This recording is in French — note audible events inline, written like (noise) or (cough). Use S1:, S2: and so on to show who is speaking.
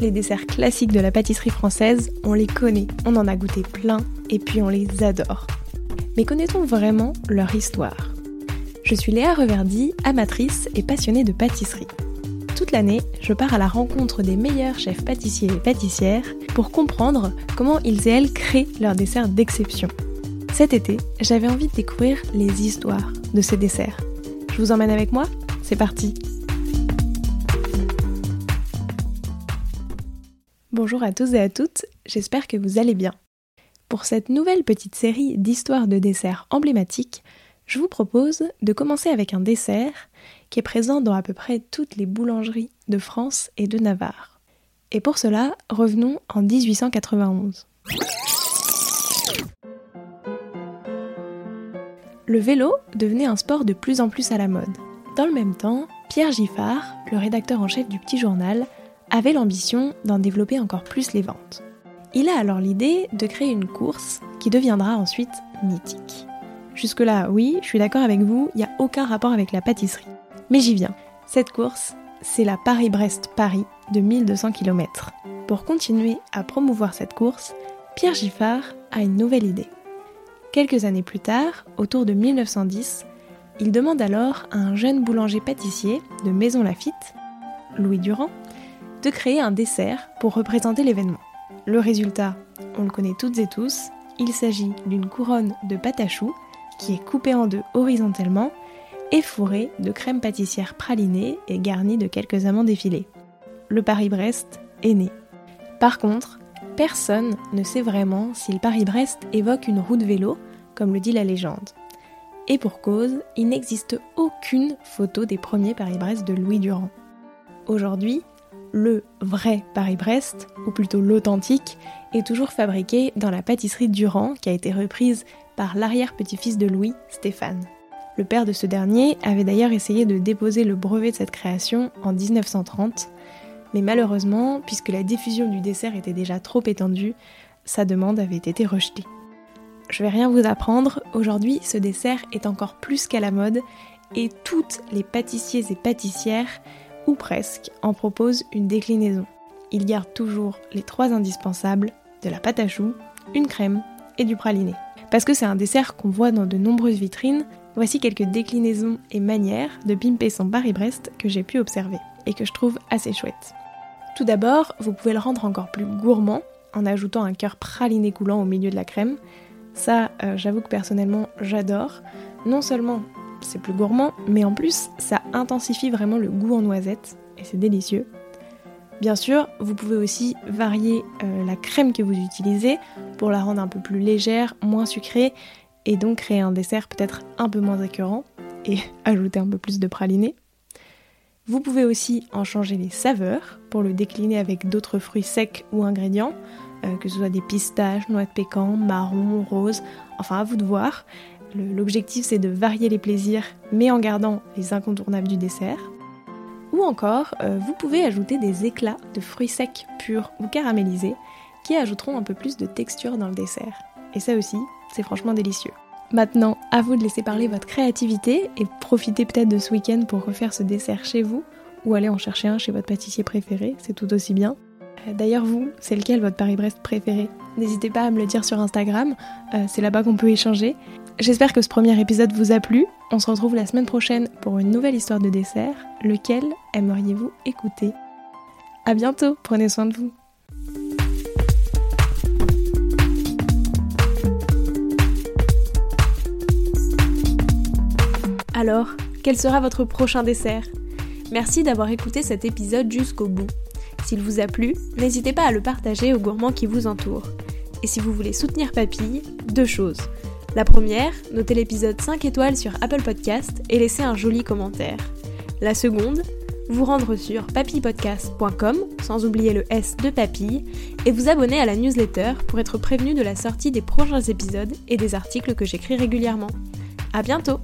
S1: les desserts classiques de la pâtisserie française, on les connaît, on en a goûté plein et puis on les adore. Mais connaît-on vraiment leur histoire? Je suis Léa Reverdy, amatrice et passionnée de pâtisserie. Toute l'année, je pars à la rencontre des meilleurs chefs pâtissiers et pâtissières pour comprendre comment ils et elles créent leurs desserts d'exception. Cet été, j'avais envie de découvrir les histoires de ces desserts. Je vous emmène avec moi? C'est parti Bonjour à tous et à toutes, j'espère que vous allez bien. Pour cette nouvelle petite série d'histoires de desserts emblématiques, je vous propose de commencer avec un dessert qui est présent dans à peu près toutes les boulangeries de France et de Navarre. Et pour cela, revenons en 1891. Le vélo devenait un sport de plus en plus à la mode. Dans le même temps, Pierre Giffard, le rédacteur en chef du petit journal, avait l'ambition d'en développer encore plus les ventes. Il a alors l'idée de créer une course qui deviendra ensuite mythique. Jusque-là, oui, je suis d'accord avec vous, il n'y a aucun rapport avec la pâtisserie. Mais j'y viens. Cette course, c'est la Paris-Brest-Paris de 1200 km. Pour continuer à promouvoir cette course, Pierre Giffard a une nouvelle idée. Quelques années plus tard, autour de 1910, il demande alors à un jeune boulanger pâtissier de Maison Lafitte, Louis Durand, de créer un dessert pour représenter l'événement. Le résultat, on le connaît toutes et tous, il s'agit d'une couronne de pâte à choux qui est coupée en deux horizontalement et fourrée de crème pâtissière pralinée et garnie de quelques amandes effilées. Le Paris-Brest est né. Par contre, personne ne sait vraiment si le Paris-Brest évoque une roue de vélo, comme le dit la légende. Et pour cause, il n'existe aucune photo des premiers Paris-Brest de Louis Durand. Aujourd'hui, le vrai Paris-Brest, ou plutôt l'authentique, est toujours fabriqué dans la pâtisserie Durand qui a été reprise par l'arrière-petit-fils de Louis, Stéphane. Le père de ce dernier avait d'ailleurs essayé de déposer le brevet de cette création en 1930, mais malheureusement, puisque la diffusion du dessert était déjà trop étendue, sa demande avait été rejetée. Je vais rien vous apprendre, aujourd'hui ce dessert est encore plus qu'à la mode et toutes les pâtissiers et pâtissières ou presque, en propose une déclinaison. Il garde toujours les trois indispensables, de la pâte à choux, une crème et du praliné. Parce que c'est un dessert qu'on voit dans de nombreuses vitrines, voici quelques déclinaisons et manières de pimper son Paris-Brest que j'ai pu observer et que je trouve assez chouette. Tout d'abord, vous pouvez le rendre encore plus gourmand en ajoutant un cœur praliné coulant au milieu de la crème. Ça, euh, j'avoue que personnellement, j'adore. Non seulement c'est plus gourmand, mais en plus, ça intensifie vraiment le goût en noisette, et c'est délicieux. Bien sûr, vous pouvez aussi varier euh, la crème que vous utilisez pour la rendre un peu plus légère, moins sucrée, et donc créer un dessert peut-être un peu moins écœurant, et (laughs) ajouter un peu plus de praliné. Vous pouvez aussi en changer les saveurs pour le décliner avec d'autres fruits secs ou ingrédients, euh, que ce soit des pistaches, noix de pécan, marron, rose, enfin à vous de voir. L'objectif c'est de varier les plaisirs mais en gardant les incontournables du dessert. Ou encore, euh, vous pouvez ajouter des éclats de fruits secs purs ou caramélisés qui ajouteront un peu plus de texture dans le dessert. Et ça aussi, c'est franchement délicieux. Maintenant, à vous de laisser parler votre créativité et profiter peut-être de ce week-end pour refaire ce dessert chez vous ou aller en chercher un chez votre pâtissier préféré, c'est tout aussi bien. Euh, d'ailleurs, vous, c'est lequel votre Paris-Brest préféré? N'hésitez pas à me le dire sur Instagram, euh, c'est là-bas qu'on peut échanger. J'espère que ce premier épisode vous a plu. On se retrouve la semaine prochaine pour une nouvelle histoire de dessert. Lequel aimeriez-vous écouter? A bientôt, prenez soin de vous. Alors, quel sera votre prochain dessert? Merci d'avoir écouté cet épisode jusqu'au bout. S'il vous a plu, n'hésitez pas à le partager aux gourmands qui vous entourent. Et si vous voulez soutenir Papille, deux choses. La première, notez l'épisode 5 étoiles sur Apple Podcast et laissez un joli commentaire. La seconde, vous rendre sur papillepodcast.com, sans oublier le S de papille, et vous abonner à la newsletter pour être prévenu de la sortie des prochains épisodes et des articles que j'écris régulièrement. À bientôt!